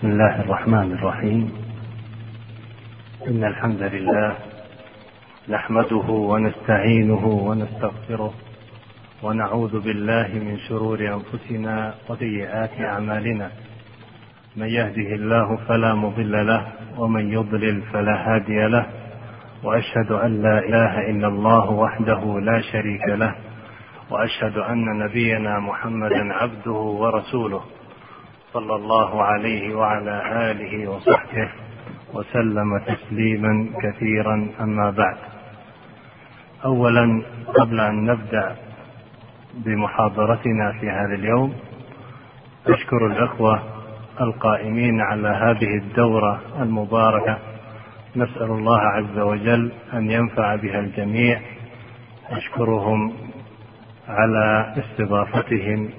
بسم الله الرحمن الرحيم. إن الحمد لله نحمده ونستعينه ونستغفره ونعوذ بالله من شرور أنفسنا وسيئات أعمالنا. من يهده الله فلا مضل له ومن يضلل فلا هادي له. وأشهد أن لا إله إلا الله وحده لا شريك له. وأشهد أن نبينا محمدا عبده ورسوله. صلى الله عليه وعلى آله وصحبه وسلم تسليما كثيرا أما بعد. اولا قبل أن نبدأ بمحاضرتنا في هذا اليوم أشكر الأخوة القائمين على هذه الدورة المباركة. نسأل الله عز وجل أن ينفع بها الجميع. أشكرهم على استضافتهم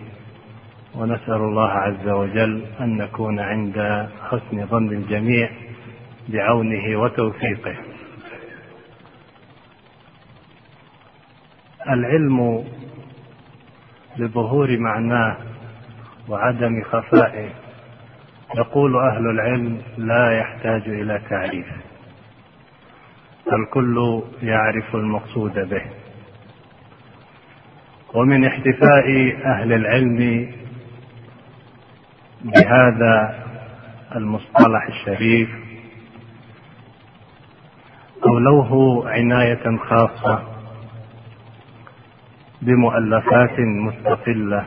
ونسأل الله عز وجل أن نكون عند حسن ظن الجميع بعونه وتوفيقه. العلم لظهور معناه وعدم خفائه يقول أهل العلم لا يحتاج إلى تعريف الكل يعرف المقصود به ومن احتفاء أهل العلم بهذا المصطلح الشريف أولوه عناية خاصة بمؤلفات مستقلة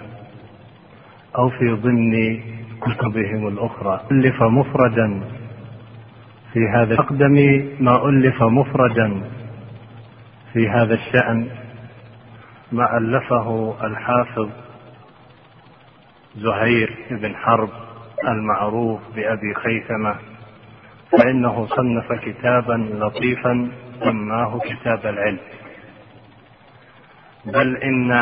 أو في ضمن كتبهم الأخرى. ألف مفردا في هذا أقدم ما ألف مفردا في هذا الشأن ما ألفه الحافظ زهير بن حرب المعروف بأبي خيثمة فإنه صنف كتابا لطيفا سماه كتاب العلم. بل إن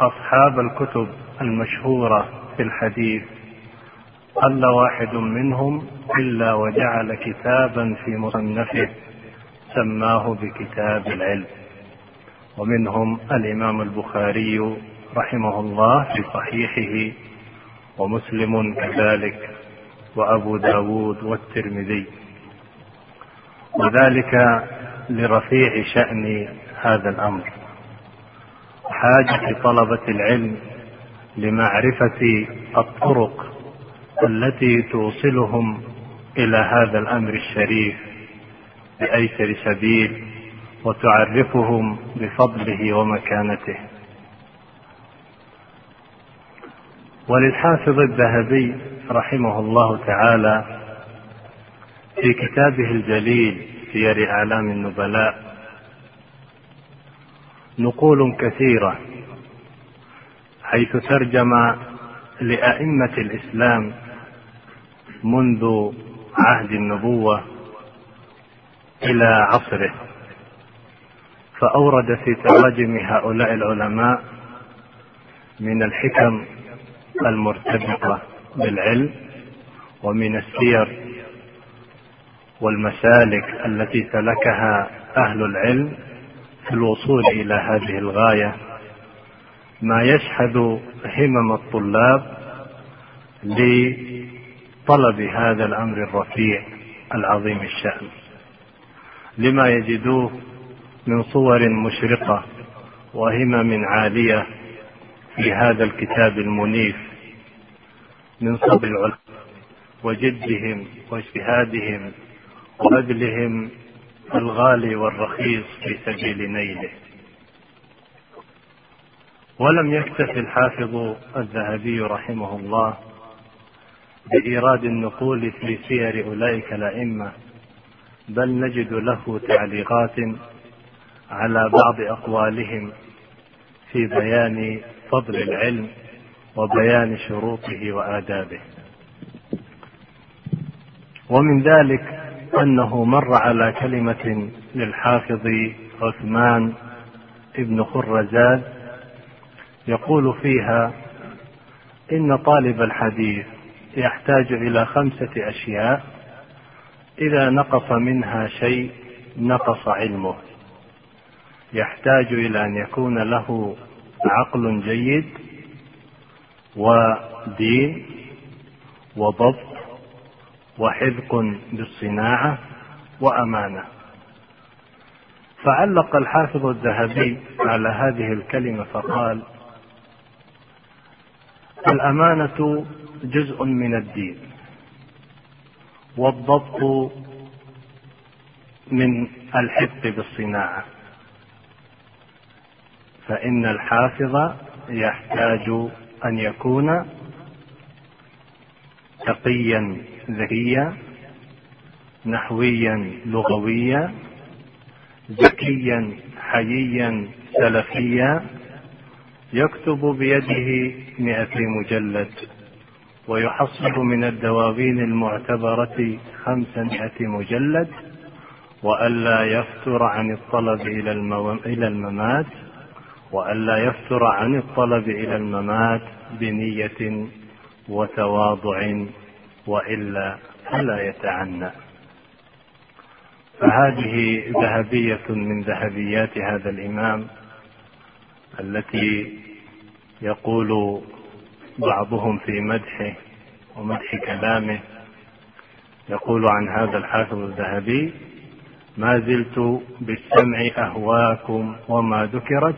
أصحاب الكتب المشهورة في الحديث قل واحد منهم إلا وجعل كتابا في مصنفه سماه بكتاب العلم. ومنهم الإمام البخاري رحمه الله في صحيحه ومسلم كذلك وأبو داود والترمذي. وذلك لرفيع شأن هذا الأمر. حاجة طلبة العلم لمعرفة الطرق التي توصلهم إلى هذا الأمر الشريف بأيسر سبيل وتعرفهم بفضله ومكانته. وللحافظ الذهبي رحمه الله تعالى في كتابه الجليل سير اعلام النبلاء نقول كثيرة حيث ترجم لأئمة الإسلام منذ عهد النبوة إلى عصره فأورد في تراجم هؤلاء العلماء من الحكم المرتبطة بالعلم ومن السير والمسالك التي سلكها أهل العلم في الوصول إلى هذه الغاية. ما يشحذ همم الطلاب لطلب هذا الأمر الرفيع العظيم الشأن. لما يجدوه من صور مشرقة وهمم عالية في هذا الكتاب المنيف من صبر العلماء وجدهم واجتهادهم وبذلهم الغالي والرخيص في سبيل نيله. ولم يكتف الحافظ الذهبي رحمه الله بإيراد النقول في سير أولئك الأئمة بل نجد له تعليقات على بعض أقوالهم في بيان فضل العلم وبيان شروطه وآدابه. ومن ذلك أنه مر على كلمة للحافظ عثمان ابن خرزاد يقول فيها إن طالب الحديث يحتاج إلى خمسة أشياء إذا نقص منها شيء نقص علمه. يحتاج إلى أن يكون له عقل جيد ودين وضبط وحذق بالصناعة وأمانة. فعلق الحافظ الذهبي على هذه الكلمة فقال الأمانة جزء من الدين والضبط من الحفظ بالصناعة. فإن الحافظ يحتاج أن يكون تقيا ذكيا نحويا لغويا ذكيا حييا سلفيا. يكتب بيده مئتي مجلد ويحصل من الدواوين المعتبرة خمسمائة مجلد وألا يفتر عن الطلب إلى, الممات. وألا يفتر عن الطلب إلى الممات بنية وتواضع وإلا فلا يتعنى. فهذه ذهبية من ذهبيات هذا الإمام التي يقول بعضهم في مدحه ومدح كلامه يقول عن هذا الحافظ الذهبي ما زلت بالسمع أهواكم وما ذكرت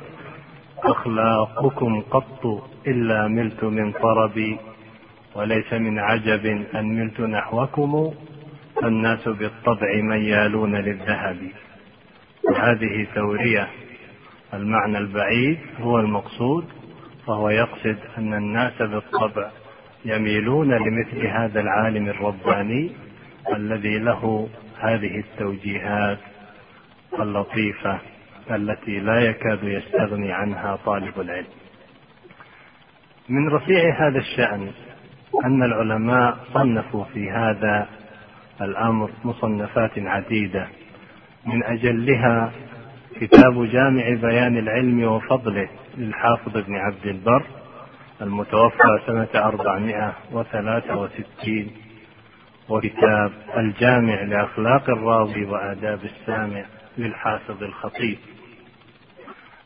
أخلاقكم قط إلا ملت من طربي وليس من عجب أن ملت نحوكم فالناس بالطبع ميالون للذهب. وهذه تورية المعنى البعيد هو المقصود فهو يقصد أن الناس بالطبع يميلون لمثل هذا العالم الرباني الذي له هذه التوجيهات اللطيفة. التي لا يكاد يستغني عنها طالب العلم. من رفيع هذا الشأن أن العلماء صنفوا في هذا الأمر مصنفات عديدة من أجلها كتاب جامع بيان العلم وفضله للحافظ ابن عبد البر المتوفى سنة أربعمائة وثلاثة وستين وكتاب الجامع لأخلاق الراوي وآداب السامع للحافظ الخطيب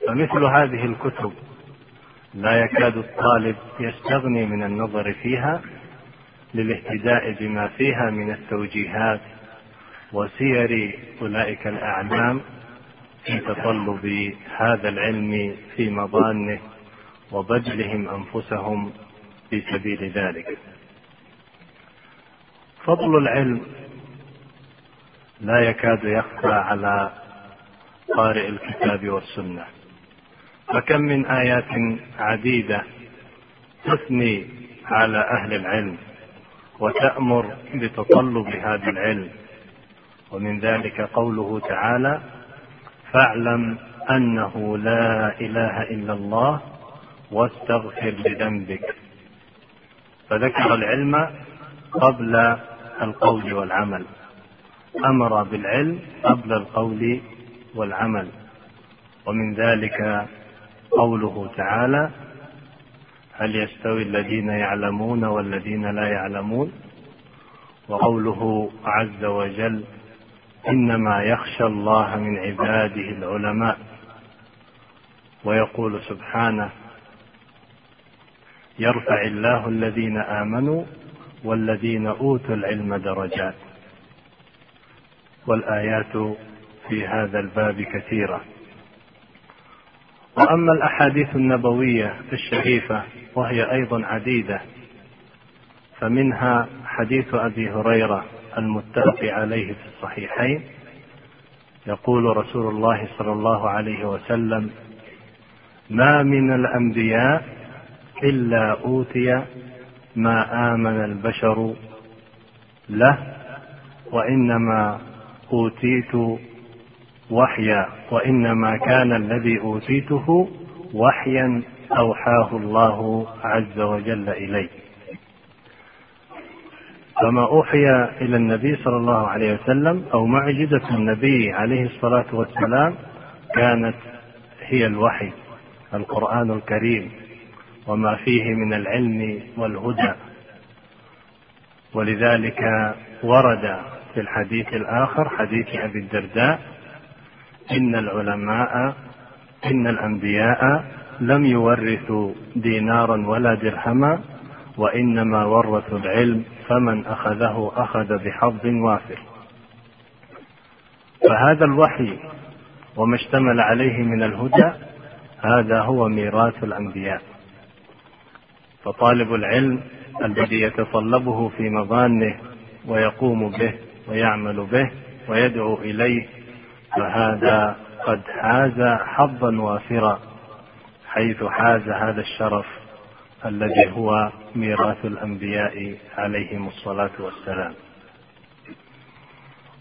فمثل هذه الكتب لا يكاد الطالب يستغني من النظر فيها للاهتداء بما فيها من التوجيهات وسير أولئك الأعلام في تطلب هذا العلم في مظانه وبذلهم أنفسهم في سبيل ذلك. فضل العلم لا يكاد يخفى على قارئ الكتاب والسنة. فكم من آيات عديدة تثني على أهل العلم وتأمر بتطلب هذا العلم. ومن ذلك قوله تعالى فاعلم أنه لا إله إلا الله واستغفر لذنبك. فذكر العلم قبل القول والعمل. أمر بالعلم قبل القول والعمل. ومن ذلك قوله تعالى هل يستوي الذين يعلمون والذين لا يعلمون؟ وقوله عز وجل إنما يخشى الله من عباده العلماء. ويقول سبحانه يرفع الله الذين آمنوا والذين أوتوا العلم درجات. والآيات في هذا الباب كثيرة. وأما الأحاديث النبوية الشريفة وهي أيضا عديدة فمنها حديث أبي هريرة المتفق عليه في الصحيحين يقول رسول الله صلى الله عليه وسلم ما من الأنبياء إلا أوتي ما آمن البشر له وإنما أوتيت وحيا وإنما كان الذي أوتيته وحيا أوحاه الله عز وجل الي فما أوحي إلى النبي صلى الله عليه وسلم أو معجزة النبي عليه الصلاة والسلام كانت هي الوحي القرآن الكريم وما فيه من العلم والهدى. ولذلك ورد في الحديث الآخر حديث أبي الدرداء إن العلماء إن الأنبياء لم يورثوا دينارا ولا درهما وإنما ورثوا العلم فمن أخذه أخذ بحظ وافر. فهذا الوحي وما اشتمل عليه من الهدى هذا هو ميراث الأنبياء. فطالب العلم الذي يتصلبه في مظانه ويقوم به ويعمل به ويدعو إليه فهذا قد حاز حظا وافرا حيث حاز هذا الشرف الذي هو ميراث الأنبياء عليهم الصلاة والسلام.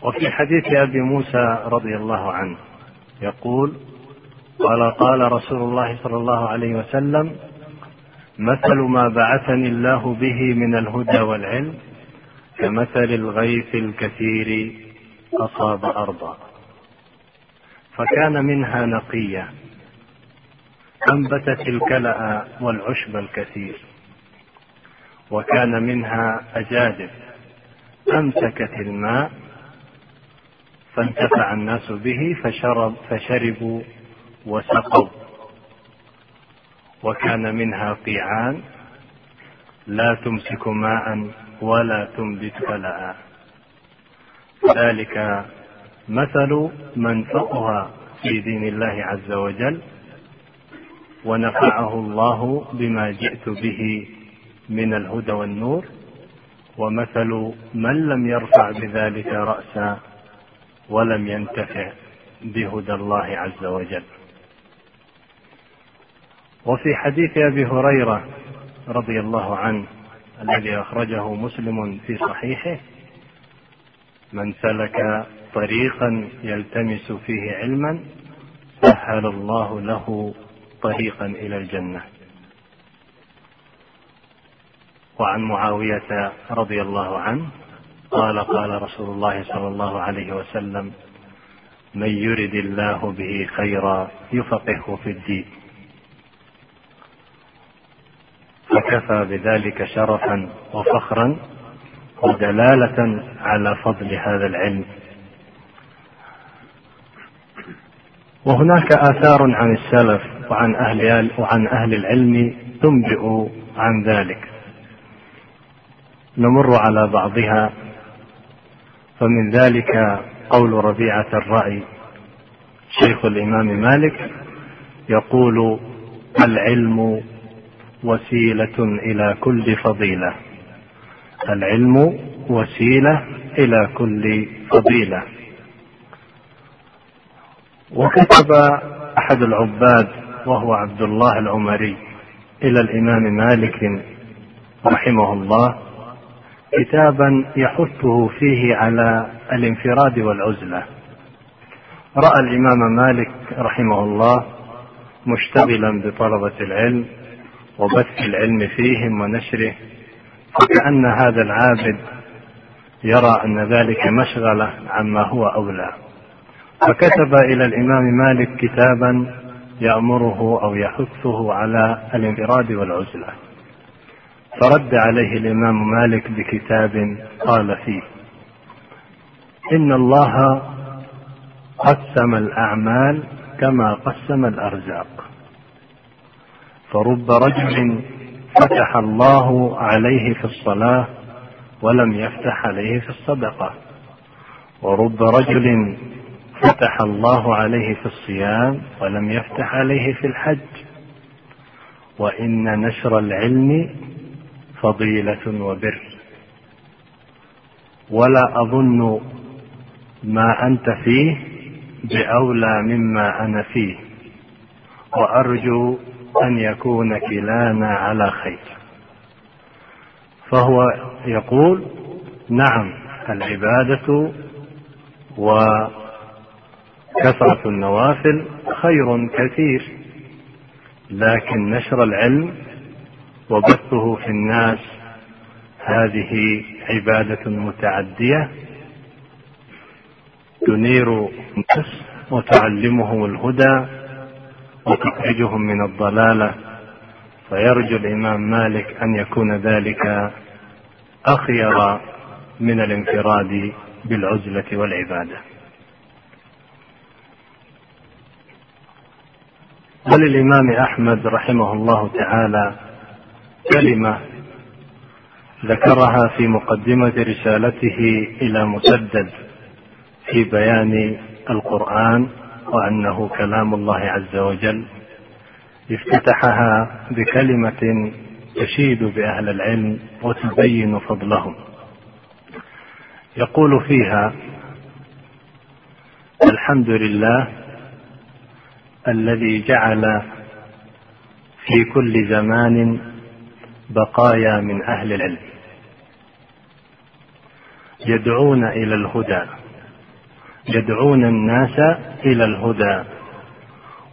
وفي حديث أبي موسى رضي الله عنه يقول قال قال رسول الله صلى الله عليه وسلم مثل ما بعثني الله به من الهدى والعلم كمثل الغيث الكثير أصاب أرضا. فكان منها نقية. أنبتت الكلأ والعشب الكثير. وكان منها أجادب. أمسكت الماء فانتفع الناس به فشرب فشربوا وسقوا. وكان منها قيعان. لا تمسك ماء ولا تنبت كلاء ذلك مثل من فقه في دين الله عز وجل ونفعه الله بما جئت به من الهدى والنور ومثل من لم يرفع بذلك رأسا ولم ينتفع بهدى الله عز وجل. وفي حديث أبي هريرة رضي الله عنه الذي أخرجه مسلم في صحيحه من سلك طريقا يلتمس فيه علما سهل الله له طريقا إلى الجنة. وعن معاوية رضي الله عنه قال قال رسول الله صلى الله عليه وسلم من يرد الله به خيرا يفقهه في الدين. فكفى بذلك شرفا وفخرا ودلالة على فضل هذا العلم. وهناك آثار عن السلف وعن أهل وعن أهل العلم تنبئ عن ذلك. نمر على بعضها فمن ذلك قول ربيعة الرأي شيخ الإمام مالك يقول العلم وسيلة إلى كل فضيلة العلم وسيلة إلى كل فضيلة. وكتب أحد العباد وهو عبد الله العمري إلى الإمام مالك رحمه الله كتابا يحثه فيه على الانفراد والعزلة. رأى الإمام مالك رحمه الله مشتغلا بطلبة العلم وبث العلم فيهم ونشره فكأن هذا العابد يرى أن ذلك مشغلة عما هو أولى. فكتب إلى الإمام مالك كتابا يأمره أو يحثه على الانفراد والعزلة. فرد عليه الإمام مالك بكتاب قال فيه إن الله قسم الأعمال كما قسم الأرزاق. فرب رجل فتح الله عليه في الصلاة ولم يفتح عليه في الصدقة. ورب رجل فتح الله عليه في الصيام ولم يفتح عليه في الحج. وإن نشر العلم فضيلة وبر. ولا أظن ما أنت فيه بأولى مما أنا فيه. وأرجو أن يكون كلانا على خير. فهو يقول نعم العبادة و كثرة النوافل خير كثير لكن نشر العلم وبثه في الناس هذه عبادة متعدية تنير الناس وتعلمهم الهدى وتخرجهم من الضلالة. فيرجو الإمام مالك أن يكون ذلك أخير من الانفراد بالعزلة والعبادة. وللإمام أحمد رحمه الله تعالى كلمة ذكرها في مقدمة رسالته إلى مسدد في بيان القرآن وأنه كلام الله عز وجل افتتحها بكلمة تشيد بأهل العلم وتبين فضلهم. يقول فيها الحمد لله الذي جعل في كل زمان بقايا من أهل العلم يدعون إلى الهدى يدعون الناس إلى الهدى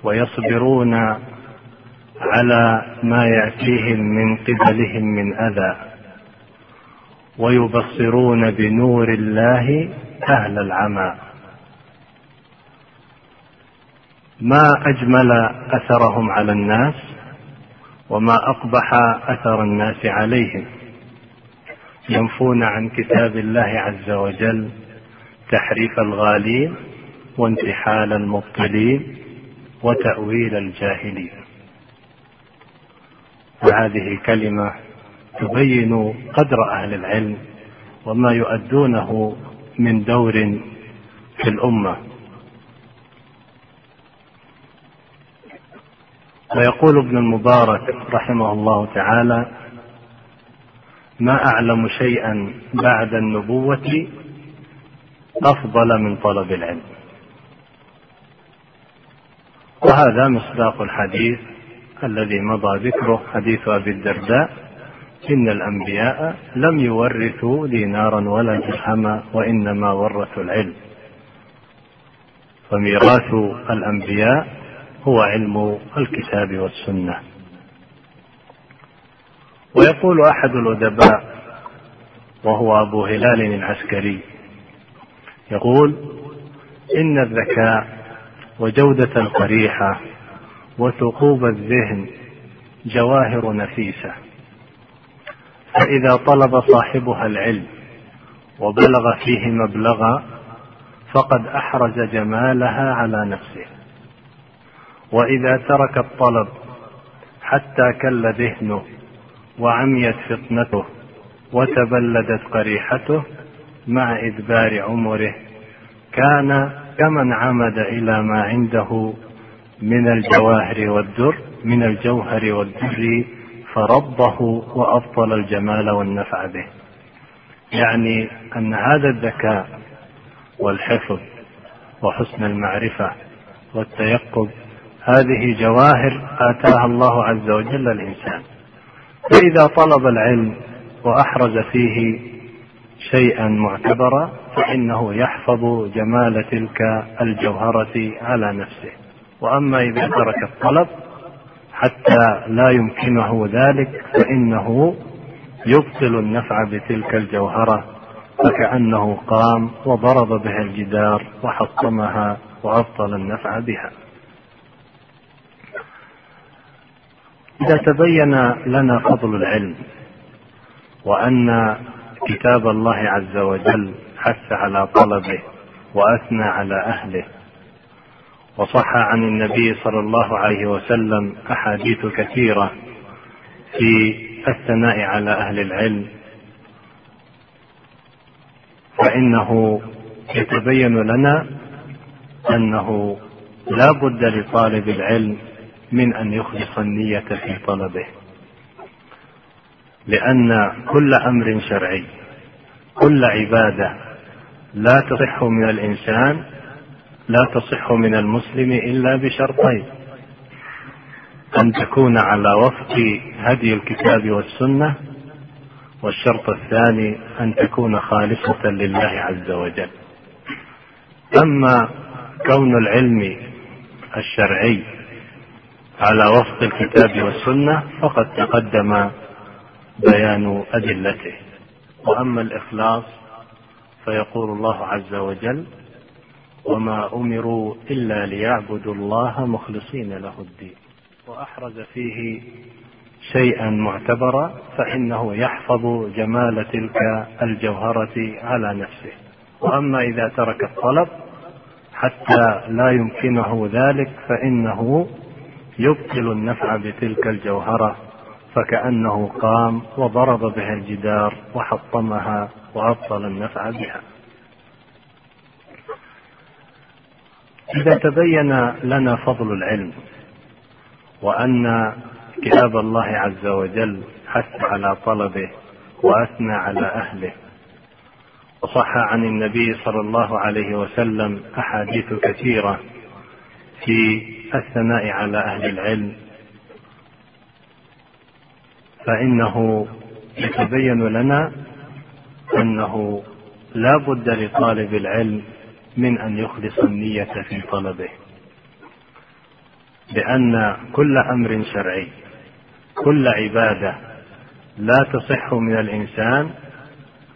ويصبرون على ما يأتيهم من قبلهم من أذى ويبصرون بنور الله أهل العمى. ما أجمل أثرهم على الناس وما أقبح أثر الناس عليهم. ينفون عن كتاب الله عز وجل تحريف الغالين وانتحال المبطلين وتأويل الجاهلين. وهذه كلمة تبين قدر أهل العلم وما يؤدونه من دور في الأمة. ويقول ابن المبارك رحمه الله تعالى ما أعلم شيئا بعد النبوة أفضل من طلب العلم. وهذا مصداق الحديث الذي مضى ذكره حديث أبي الدرداء إن الأنبياء لم يورثوا دينارا ولا درهما وإنما ورثوا العلم. فميراث الأنبياء هو علم الكتاب والسنة. ويقول أحد الأدباء وهو أبو هلال العسكري يقول إن الذكاء وجودة القريحة وثقوب الذهن جواهر نفيسة. فإذا طلب صاحبها العلم وبلغ فيه مبلغا فقد أحرز جمالها على نفسه. وإذا ترك الطلب حتى كل ذهنه وعميت فطنته وتبلدت قريحته مع إدبار عمره كان كمن عمد إلى ما عنده من الجواهر والدر من الجوهر والدر فربه وأبطل الجمال والنفع به. يعني أن هذا الذكاء والحفظ وحسن المعرفة والتيقظ هذه جواهر آتاها الله عز وجل الإنسان. فإذا طلب العلم وأحرز فيه شيئا معتبرا فإنه يحفظ جمال تلك الجوهرة على نفسه. وأما إذا ترك الطلب حتى لا يمكنه ذلك فإنه يبطل النفع بتلك الجوهرة فكأنه قام وضرب بها الجدار وحطمها وأبطل النفع بها. إذا تبين لنا فضل العلم وأن كتاب الله عز وجل حث على طلبه وأثنى على أهله وصح عن النبي صلى الله عليه وسلم أحاديث كثيرة في الثناء على أهل العلم فإنه يتبين لنا أنه لا بد لطالب العلم من أن يخلص النية في طلبه. لأن كل أمر شرعي كل عبادة لا تصح من الإنسان لا تصح من المسلم إلا بشرطين. أن تكون على وفق هدي الكتاب والسنة والشرط الثاني أن تكون خالصة لله عز وجل. أما كون العلم الشرعي على وفق الكتاب والسنة فقد تقدم بيان أدلته. وأما الإخلاص فيقول الله عز وجل وما أمروا إلا ليعبدوا الله مخلصين له الدين. وأحرز فيه شيئا معتبرا فإنه يحفظ جمال تلك الجوهرة على نفسه. وأما إذا ترك الطلب حتى لا يمكنه ذلك فإنه يبطل النفع بتلك الجوهرة فكأنه قام وضرب بها الجدار وحطمها وأبطل النفع بها. إذا تبين لنا فضل العلم وأن كتاب الله عز وجل حث على طلبه وأثنى على أهله وصح عن النبي صلى الله عليه وسلم أحاديث كثيرة في الثناء على أهل العلم. فإنه يتبين لنا أنه لا بد لطالب العلم من أن يخلص النية في طلبه. لأن كل أمر شرعي كل عبادة لا تصح من الإنسان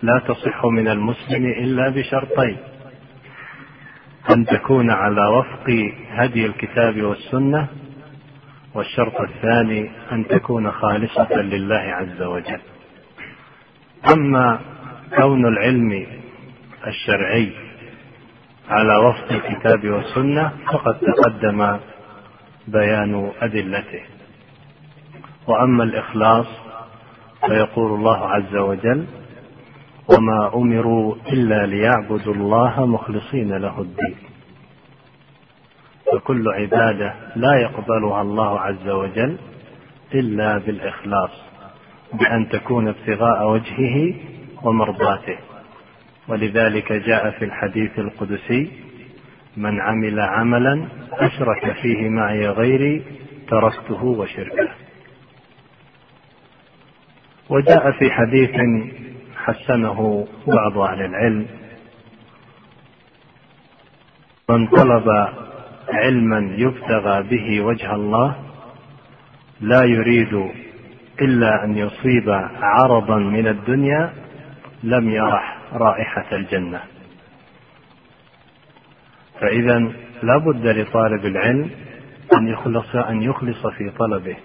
لا تصح من المسلم إلا بشرطين. أن تكون على وفق هدي الكتاب والسنة والشرط الثاني أن تكون خالصة لله عز وجل. أما كون العلم الشرعي على وفق الكتاب والسنة فقد تقدم بيان أدلته. وأما الإخلاص فيقول الله عز وجل وما أمروا إلا ليعبدوا الله مخلصين له الدين. فكل عبادة لا يقبلها الله عز وجل إلا بالإخلاص بأن تكون ابتغاء وجهه ومرضاته. ولذلك جاء في الحديث القدسي من عمل عملا أشرك فيه معي غيري تركته وشركه. وجاء في حديث حسنه بعض أهل العلم. من طلب علما يبتغى به وجه الله لا يريد إلا أن يصيب عرضا من الدنيا لم يرح رائحة الجنة. فإذا لا بد لطالب العلم أن يخلص أن يخلص في طلبه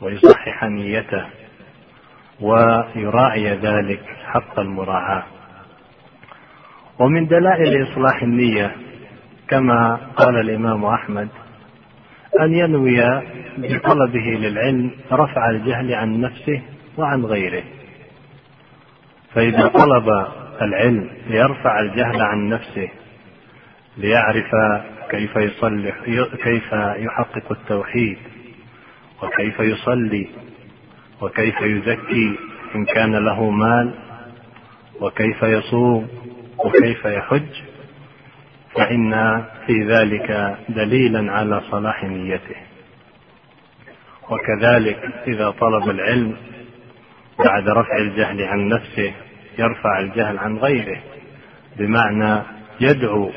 ويصحح نيته. ويراعي ذلك حق المراعاة. ومن دلائل إصلاح النية كما قال الإمام أحمد أن ينوي بطلبه للعلم رفع الجهل عن نفسه وعن غيره. فإذا طلب العلم ليرفع الجهل عن نفسه ليعرف كيف يصلح كيف يحقق التوحيد وكيف يصلي وكيف يزكي إن كان له مال وكيف يصوم وكيف يحج فإن في ذلك دليلا على صلاح نيته. وكذلك إذا طلب العلم بعد رفع الجهل عن نفسه يرفع الجهل عن غيره بمعنى يدعو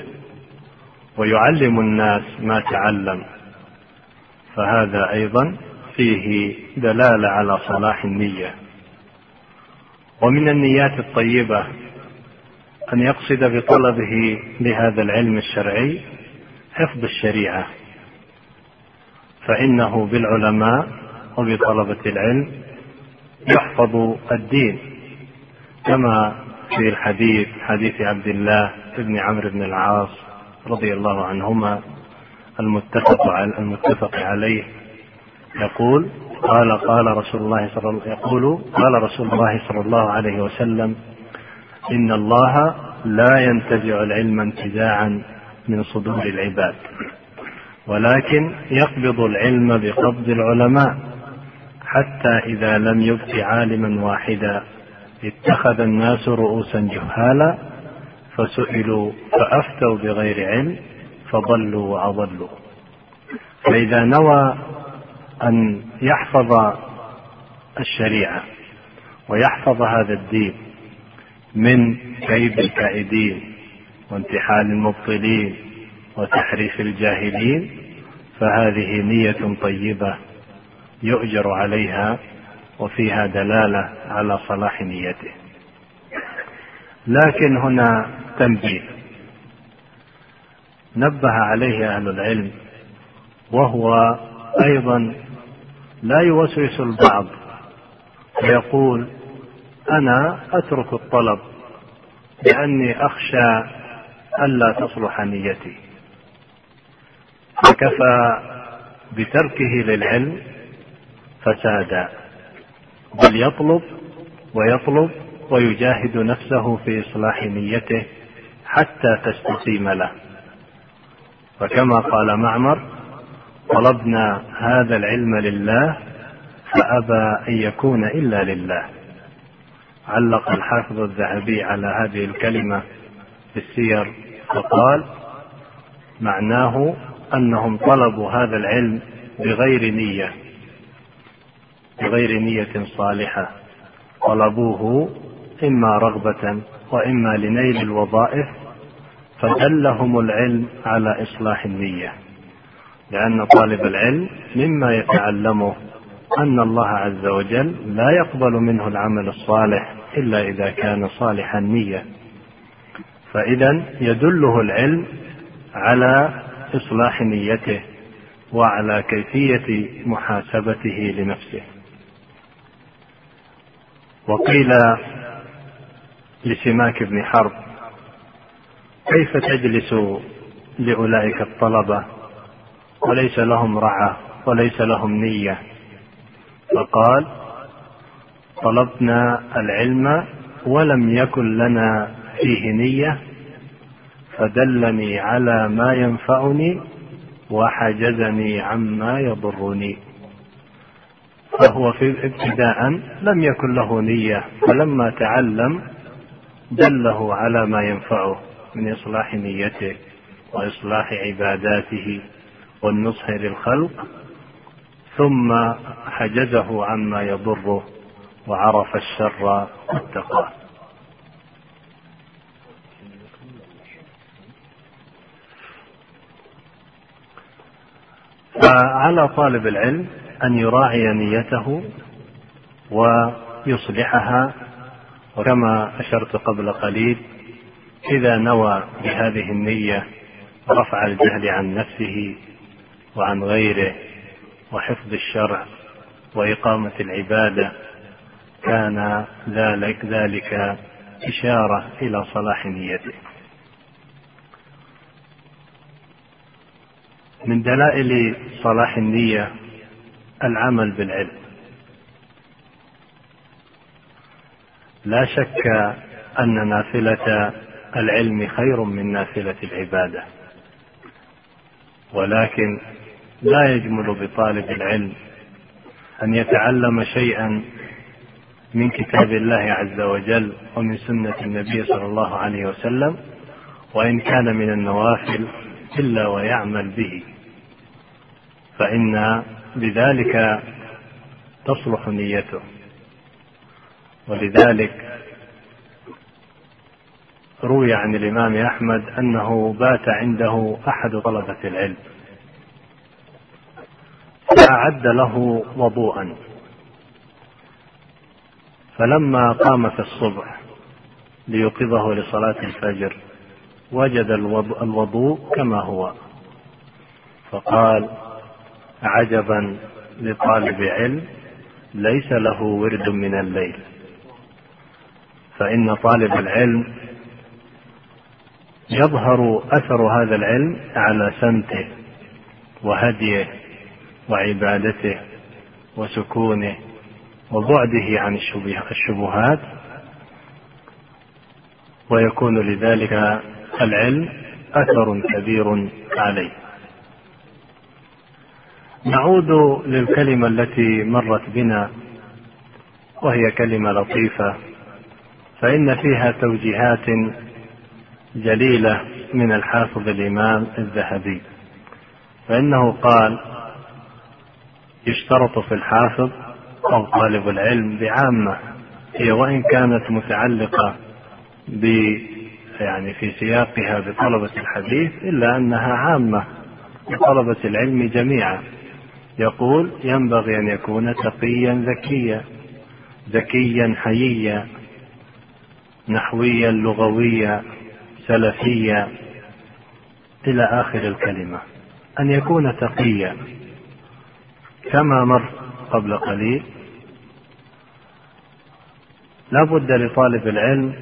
ويعلم الناس ما تعلم فهذا أيضا فيه دلالة على صلاح النية. ومن النيات الطيبة أن يقصد بطلبه لهذا العلم الشرعي حفظ الشريعة فإنه بالعلماء وبطلبة العلم يحفظ الدين كما في الحديث حديث عبد الله بن عمرو بن العاص رضي الله عنهما المتفق المتفق عليه. يقول قال قال رسول الله صلى الله يقول قال رسول الله صلى الله عليه وسلم إن الله لا ينتزع العلم انتزاعا من صدور العباد ولكن يقبض العلم بقبض العلماء حتى إذا لم يبق عالما واحدا اتخذ الناس رؤوسا جهالا فسئلوا فأفتوا بغير علم فضلوا وأضلوا. فإذا نوى أن يحفظ الشريعة ويحفظ هذا الدين من كيد الكائدين وانتحال المبطلين وتحريف الجاهلين فهذه نية طيبة يؤجر عليها وفيها دلالة على صلاح نيته. لكن هنا تنبيه. نبه عليه أهل العلم وهو أيضا لا يوسوس البعض. فيقول أنا أترك الطلب لأني أخشى ألا تصلح نيتي. فكفى بتركه للعلم فسادا. بل يطلب ويطلب ويجاهد نفسه في إصلاح نيته حتى تستقيم له. فكما قال معمر طلبنا هذا العلم لله فأبى أن يكون إلا لله. علق الحافظ الذهبي على هذه الكلمة في السير فقال معناه أنهم طلبوا هذا العلم بغير نية بغير نية صالحة. طلبوه إما رغبة وإما لنيل الوظائف فدلهم العلم على إصلاح النية. لأن طالب العلم مما يتعلمه أن الله عز وجل لا يقبل منه العمل الصالح إلا إذا كان صالح النية فإذا يدله العلم على إصلاح نيته وعلى كيفية محاسبته لنفسه. وقيل لسماك بن حرب كيف تجلس لأولئك الطلبة وليس لهم رعى وليس لهم نية. فقال طلبنا العلم ولم يكن لنا فيه نية فدلني على ما ينفعني وحجزني عما يضرني. فهو في ابتداء لم يكن له نية فلما تعلم دله على ما ينفعه من إصلاح نيته وإصلاح عباداته. والنصح للخلق ثم حجزه عما يضره وعرف الشر واتقاه. فعلى طالب العلم أن يراعي نيته ويصلحها وكما أشرت قبل قليل إذا نوى بهذه النية رفع الجهل عن نفسه وعن غيره وحفظ الشرع وإقامة العبادة كان ذلك ذلك إشارة إلى صلاح نيته. من دلائل صلاح النية العمل بالعلم. لا شك أن نافلة العلم خير من نافلة العبادة. ولكن لا يجمل بطالب العلم أن يتعلم شيئا من كتاب الله عز وجل ومن سنة النبي صلى الله عليه وسلم وإن كان من النوافل إلا ويعمل به. فإن بذلك تصلح نيته. ولذلك روي عن الإمام أحمد أنه بات عنده أحد طلبة العلم. فأعد له وضوءا. فلما قام في الصبح ليوقظه لصلاة الفجر وجد الوضوء كما هو. فقال عجبا لطالب علم ليس له ورد من الليل. فإن طالب العلم يظهر أثر هذا العلم على سمته وهديه وعبادته وسكونه وبعده عن الشبهات. ويكون لذلك العلم أثر كبير عليه. نعود للكلمة التي مرت بنا وهي كلمة لطيفة. فإن فيها توجيهات جليلة من الحافظ الإمام الذهبي فإنه قال يشترط في الحافظ أو طالب العلم بعامة هي وإن كانت متعلقة ب يعني في سياقها بطلبة الحديث إلا أنها عامة لطلبة العلم جميعا. يقول ينبغي أن يكون تقيا ذكيا ذكيا حييا نحويا لغويا سلفيا إلى آخر الكلمة. أن يكون تقيا كما مر قبل قليل. لا بد لطالب العلم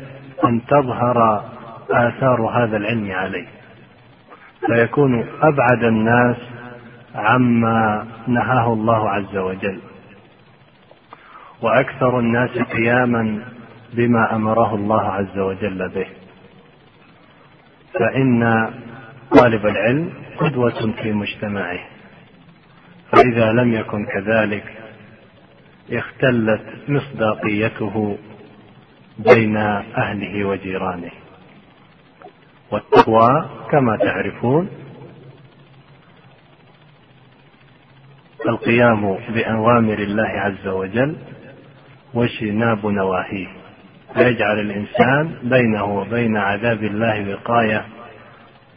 أن تظهر آثار هذا العلم عليه. فيكون أبعد الناس عما نهاه الله عز وجل. وأكثر الناس قياما بما أمره الله عز وجل به. فإن طالب العلم قدوة في مجتمعه. فإذا لم يكن كذلك اختلت مصداقيته بين أهله وجيرانه. والتقوى كما تعرفون القيام بأوامر الله عز وجل واجتناب نواهيه. فيجعل الإنسان بينه وبين عذاب الله وقاية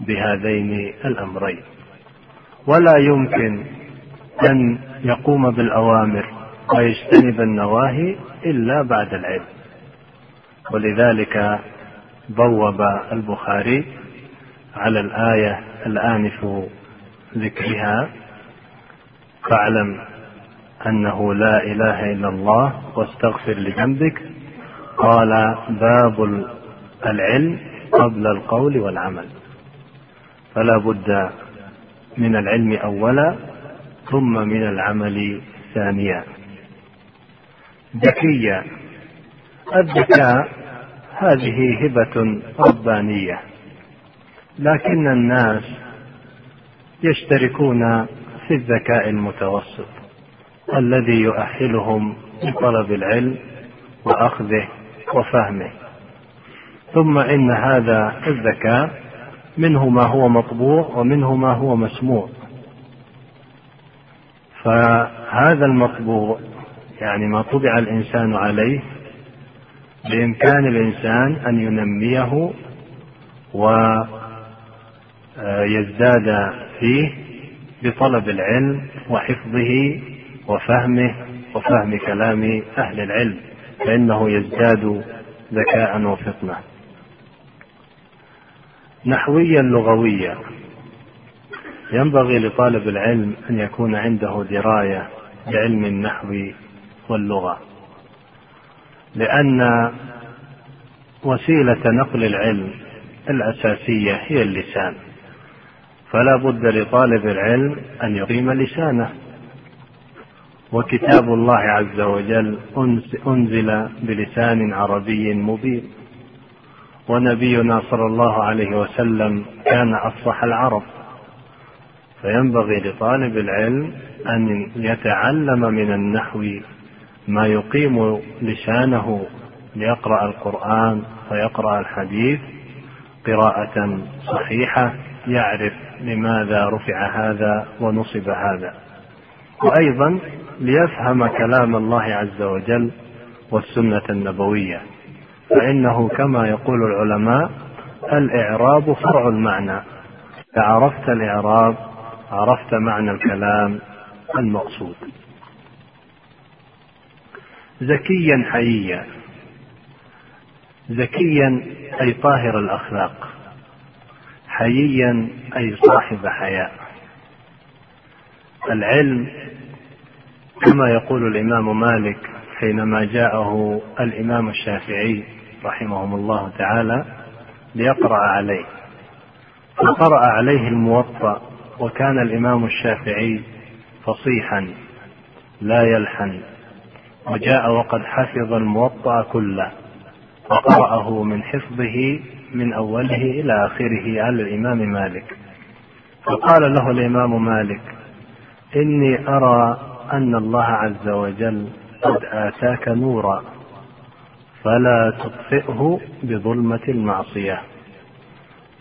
بهذين الأمرين. ولا يمكن أن يقوم بالأوامر ويجتنب النواهي إلا بعد العلم. ولذلك بوب البخاري على الآية الآنف ذكرها فاعلم أنه لا إله إلا الله واستغفر لذنبك قال باب العلم قبل القول والعمل. فلا بد من العلم أولا ثم من العمل ثانيا. ذكية. الذكاء هذه هبة ربانية. لكن الناس يشتركون في الذكاء المتوسط الذي يؤهلهم لطلب العلم وأخذه وفهمه. ثم إن هذا الذكاء منه ما هو مطبوع ومنه ما هو مسموع. فهذا المطبوع يعني ما طبع الإنسان عليه بإمكان الإنسان أن ينميه ويزداد فيه بطلب العلم وحفظه وفهمه وفهم كلام أهل العلم. فإنه يزداد ذكاء وفطنة نحويا لغويا ينبغي لطالب العلم أن يكون عنده دراية بعلم النحو واللغة لأن وسيلة نقل العلم الأساسية هي اللسان. فلا بد لطالب العلم أن يقيم لسانه. وكتاب الله عز وجل أنزل بلسان عربي مبين. ونبينا صلى الله عليه وسلم كان أفصح العرب. فينبغي لطالب العلم أن يتعلم من النحو ما يقيم لسانه ليقرأ القرآن ويقرأ الحديث قراءة صحيحة يعرف لماذا رفع هذا ونصب هذا. وأيضا ليفهم كلام الله عز وجل والسنة النبوية. فإنه كما يقول العلماء الإعراب فرع المعنى. اذا عرفت الإعراب عرفت معنى الكلام المقصود. ذكيا حييا. ذكيا أي طاهر الأخلاق. حييا أي صاحب حياء. العلم كما يقول الإمام مالك حينما جاءه الإمام الشافعي رحمهم الله تعالى ليقرأ عليه. فقرأ عليه الموطأ وكان الإمام الشافعي فصيحا لا يلحن وجاء وقد حفظ الموطأ كله وقرأه من حفظه من أوله إلى آخره على الإمام مالك. فقال له الإمام مالك إني أرى أن الله عز وجل قد آتاك نورا فلا تطفئه بظلمة المعصية.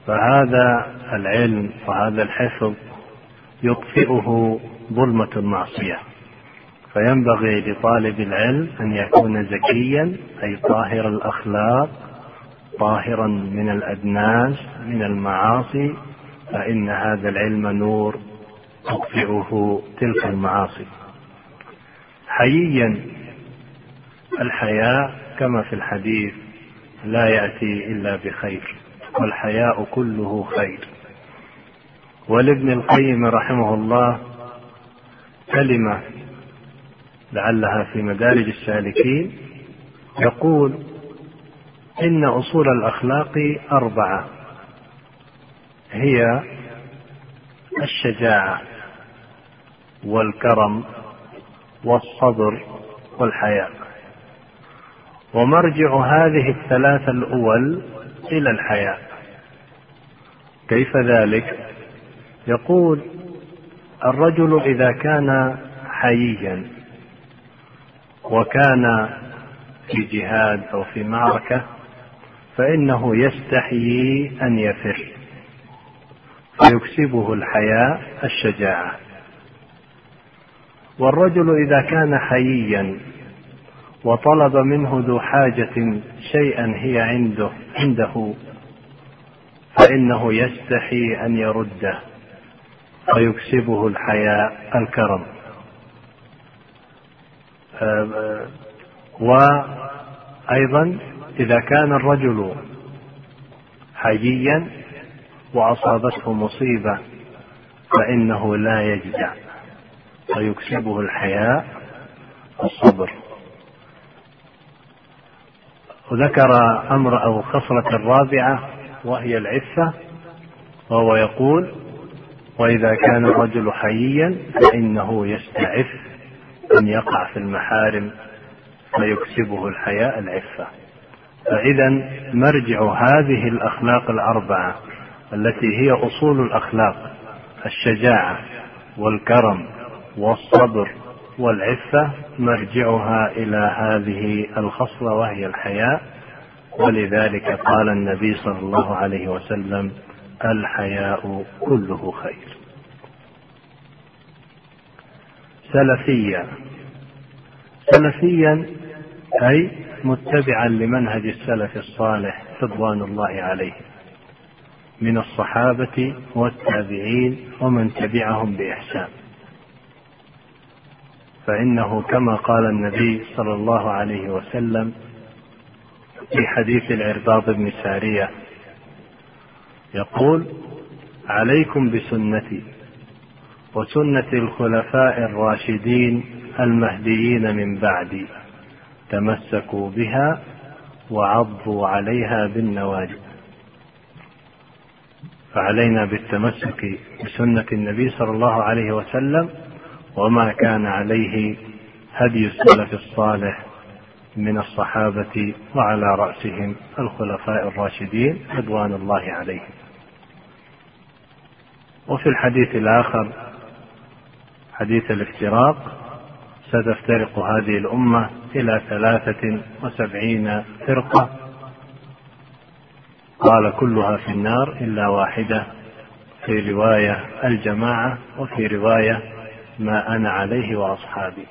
فهذا العلم وهذا الحفظ يطفئه ظلمة المعصية. فينبغي لطالب العلم أن يكون ذكيا أي طاهر الأخلاق طاهرا من الأدناس من المعاصي فإن هذا العلم نور تطفئه تلك المعاصي. حييا. الحياء كما في الحديث لا يأتي إلا بخير والحياء كله خير. ولابن القيم رحمه الله كلمة لعلها في مدارج السالكين يقول إن أصول الأخلاق أربعة هي الشجاعة والكرم والصبر والحياء. ومرجع هذه الثلاثة الأول إلى الحياء. كيف ذلك؟ يقول الرجل إذا كان حييا وكان في جهاد أو في معركة فإنه يستحيي أن يفر فيكسبه الحياء الشجاعة. والرجل إذا كان حييا وطلب منه ذو حاجة شيئا هي عنده عنده فإنه يستحي أن يرده فيكسبه الحياء الكرم. آه، وأيضا إذا كان الرجل حييا وأصابته مصيبة فإنه لا يجزع. فيكسبه الحياء الصبر وذكر أمر أو خصلة الرابعة وهي العفة وهو يقول وإذا كان الرجل حييا فإنه يستعف أن يقع في المحارم فيكسبه الحياء العفة. فإذا مرجع هذه الأخلاق الأربعة التي هي أصول الأخلاق الشجاعة والكرم والصبر والعفة مرجعها إلى هذه الخصلة وهي الحياء. ولذلك قال النبي صلى الله عليه وسلم الحياء كله خير. سلفيا. سلفيا أي متبعا لمنهج السلف الصالح رضوان الله عليهم من الصحابة والتابعين ومن تبعهم بإحسان. فإنه كما قال النبي صلى الله عليه وسلم في حديث العرباض بن سارية يقول عليكم بسنتي وسنة الخلفاء الراشدين المهديين من بعدي تمسكوا بها وعضوا عليها بالنواجذ. فعلينا بالتمسك بسنة النبي صلى الله عليه وسلم وما كان عليه هدي السلف الصالح من الصحابة وعلى رأسهم الخلفاء الراشدين رضوان الله عليهم. وفي الحديث الآخر حديث الافتراق ستفترق هذه الأمة إلى ثلاثة وسبعين فرقة قال كلها في النار إلا واحدة في رواية الجماعة وفي رواية ما أنا عليه وأصحابي.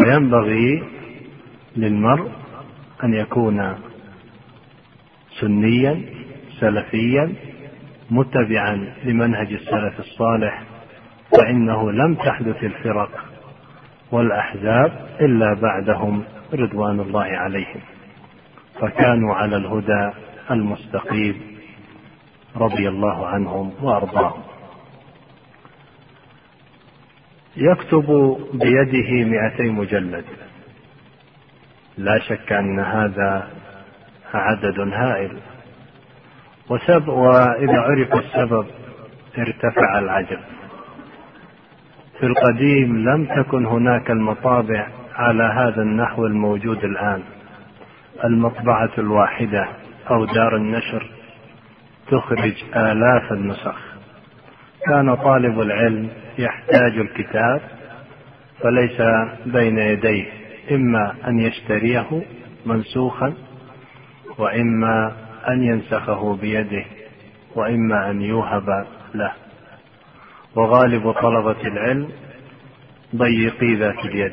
وينبغي للمرء أن يكون سنيا سلفيا متبعا لمنهج السلف الصالح فإنه لم تحدث الفرق والأحزاب إلا بعدهم رضوان الله عليهم. فكانوا على الهدى المستقيم رضي الله عنهم وأرضاهم. يكتب بيده مئتي مجلد. لا شك أن هذا عدد هائل. وسب وإذا عرف السبب ارتفع العجب. في القديم لم تكن هناك المطابع على هذا النحو الموجود الآن. المطبعة الواحدة أو دار النشر تخرج آلاف النسخ. كان طالب العلم يحتاج الكتاب فليس بين يديه إما أن يشتريه منسوخا وإما أن ينسخه بيده وإما أن يوهب له. وغالب طلبة العلم ضيقي ذات اليد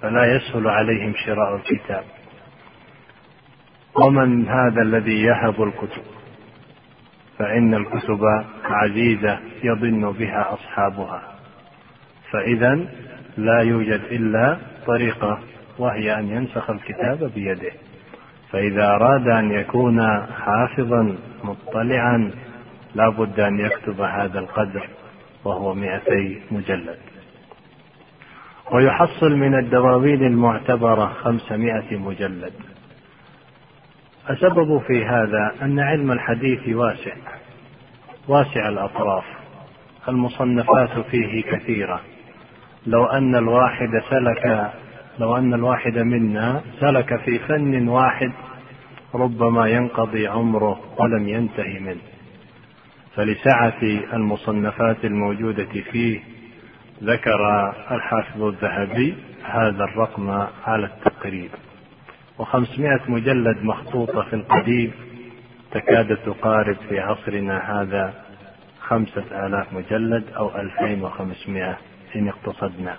فلا يسهل عليهم شراء الكتاب. ومن هذا الذي يهب الكتب؟ فإن الكتب عزيزة يضن بها أصحابها. فإذا لا يوجد إلا طريقة وهي أن ينسخ الكتاب بيده. فإذا أراد أن يكون حافظا مطلعا لا بد أن يكتب هذا القدر وهو مئتي مجلد. ويحصل من الدواوين المعتبرة خمسمائة مجلد. السبب في هذا أن علم الحديث واسع واسع الأطراف المصنفات فيه كثيرة. لو أن الواحد سلك لو أن الواحد منا سلك في فن واحد ربما ينقضي عمره ولم ينتهي منه. فلسعة المصنفات الموجودة فيه ذكر الحافظ الذهبي هذا الرقم على التقريب. وخمسمائة مجلد مخطوطة في القديم تكاد تقارب في عصرنا هذا خمسة آلاف مجلد أو ألفين وخمسمائة إن اقتصدنا.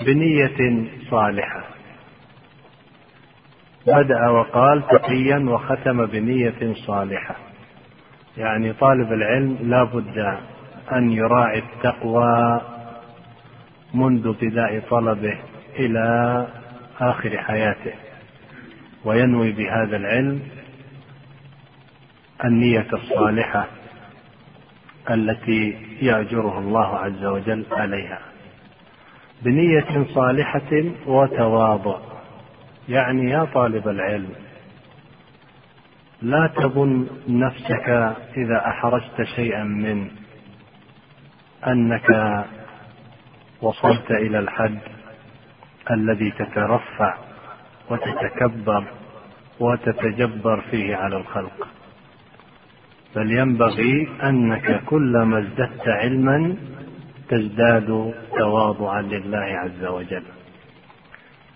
بنية صالحة. بدأ وقال تقيا وختم بنية صالحة. يعني طالب العلم لا بد أن يراعي التقوى منذ ابتداء طلبه إلى آخر حياته. وينوي بهذا العلم النية الصالحة التي يأجره الله عز وجل عليها. بنية صالحة وتواضع. يعني يا طالب العلم لا تظن نفسك إذا أحرجت شيئا من أنك وصلت إلى الحد الذي تترفع وتتكبر وتتجبر فيه على الخلق. بل ينبغي أنك كلما ازددت علما تزداد تواضعا لله عز وجل.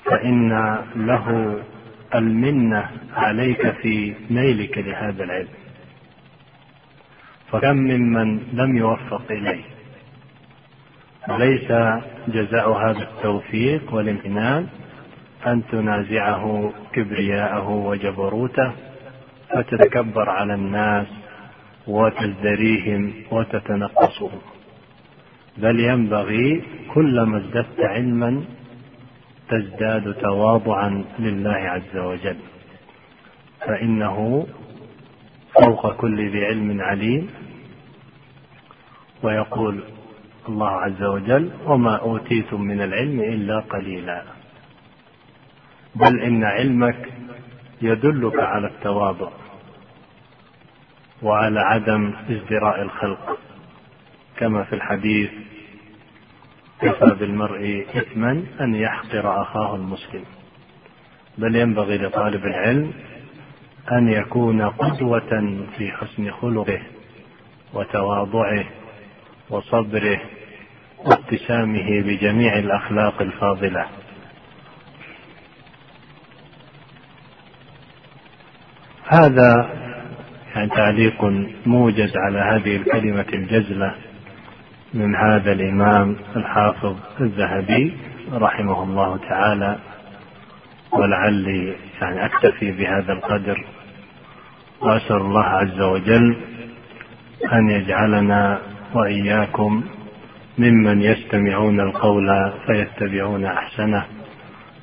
فإن له المنة عليك في نيلك لهذا العلم. فكم ممن لم يوفق إليه. ليس جزاء هذا التوفيق والامتنان أن تنازعه كبرياءه وجبروته فتتكبر على الناس وتزدريهم وتتنقصهم. بل ينبغي كلما ازددت علما تزداد تواضعا لله عز وجل. فإنه فوق كل ذي علم عليم. ويقول الله عز وجل وما أوتيتم من العلم إلا قليلا. بل إن علمك يدلك على التواضع وعلى عدم ازدراء الخلق كما في الحديث كفى بالمرء إثما أن يحقر أخاه المسلم. بل ينبغي لطالب العلم أن يكون قدوة في حسن خلقه وتواضعه وصبره واتسامه بجميع الأخلاق الفاضلة. هذا يعني تعليق موجز على هذه الكلمة الجزلة من هذا الإمام الحافظ الذهبي رحمه الله تعالى ولعلي يعني أكتفي بهذا القدر وأسأل الله عز وجل أن يجعلنا وإياكم ممن يستمعون القول فيتبعون أحسنه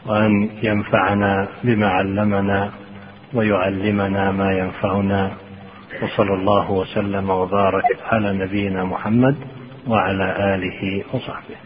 وأن ينفعنا بما علمنا ويعلمنا ما ينفعنا. وصلى الله وسلم وبارك على نبينا محمد وعلى آله وصحبه.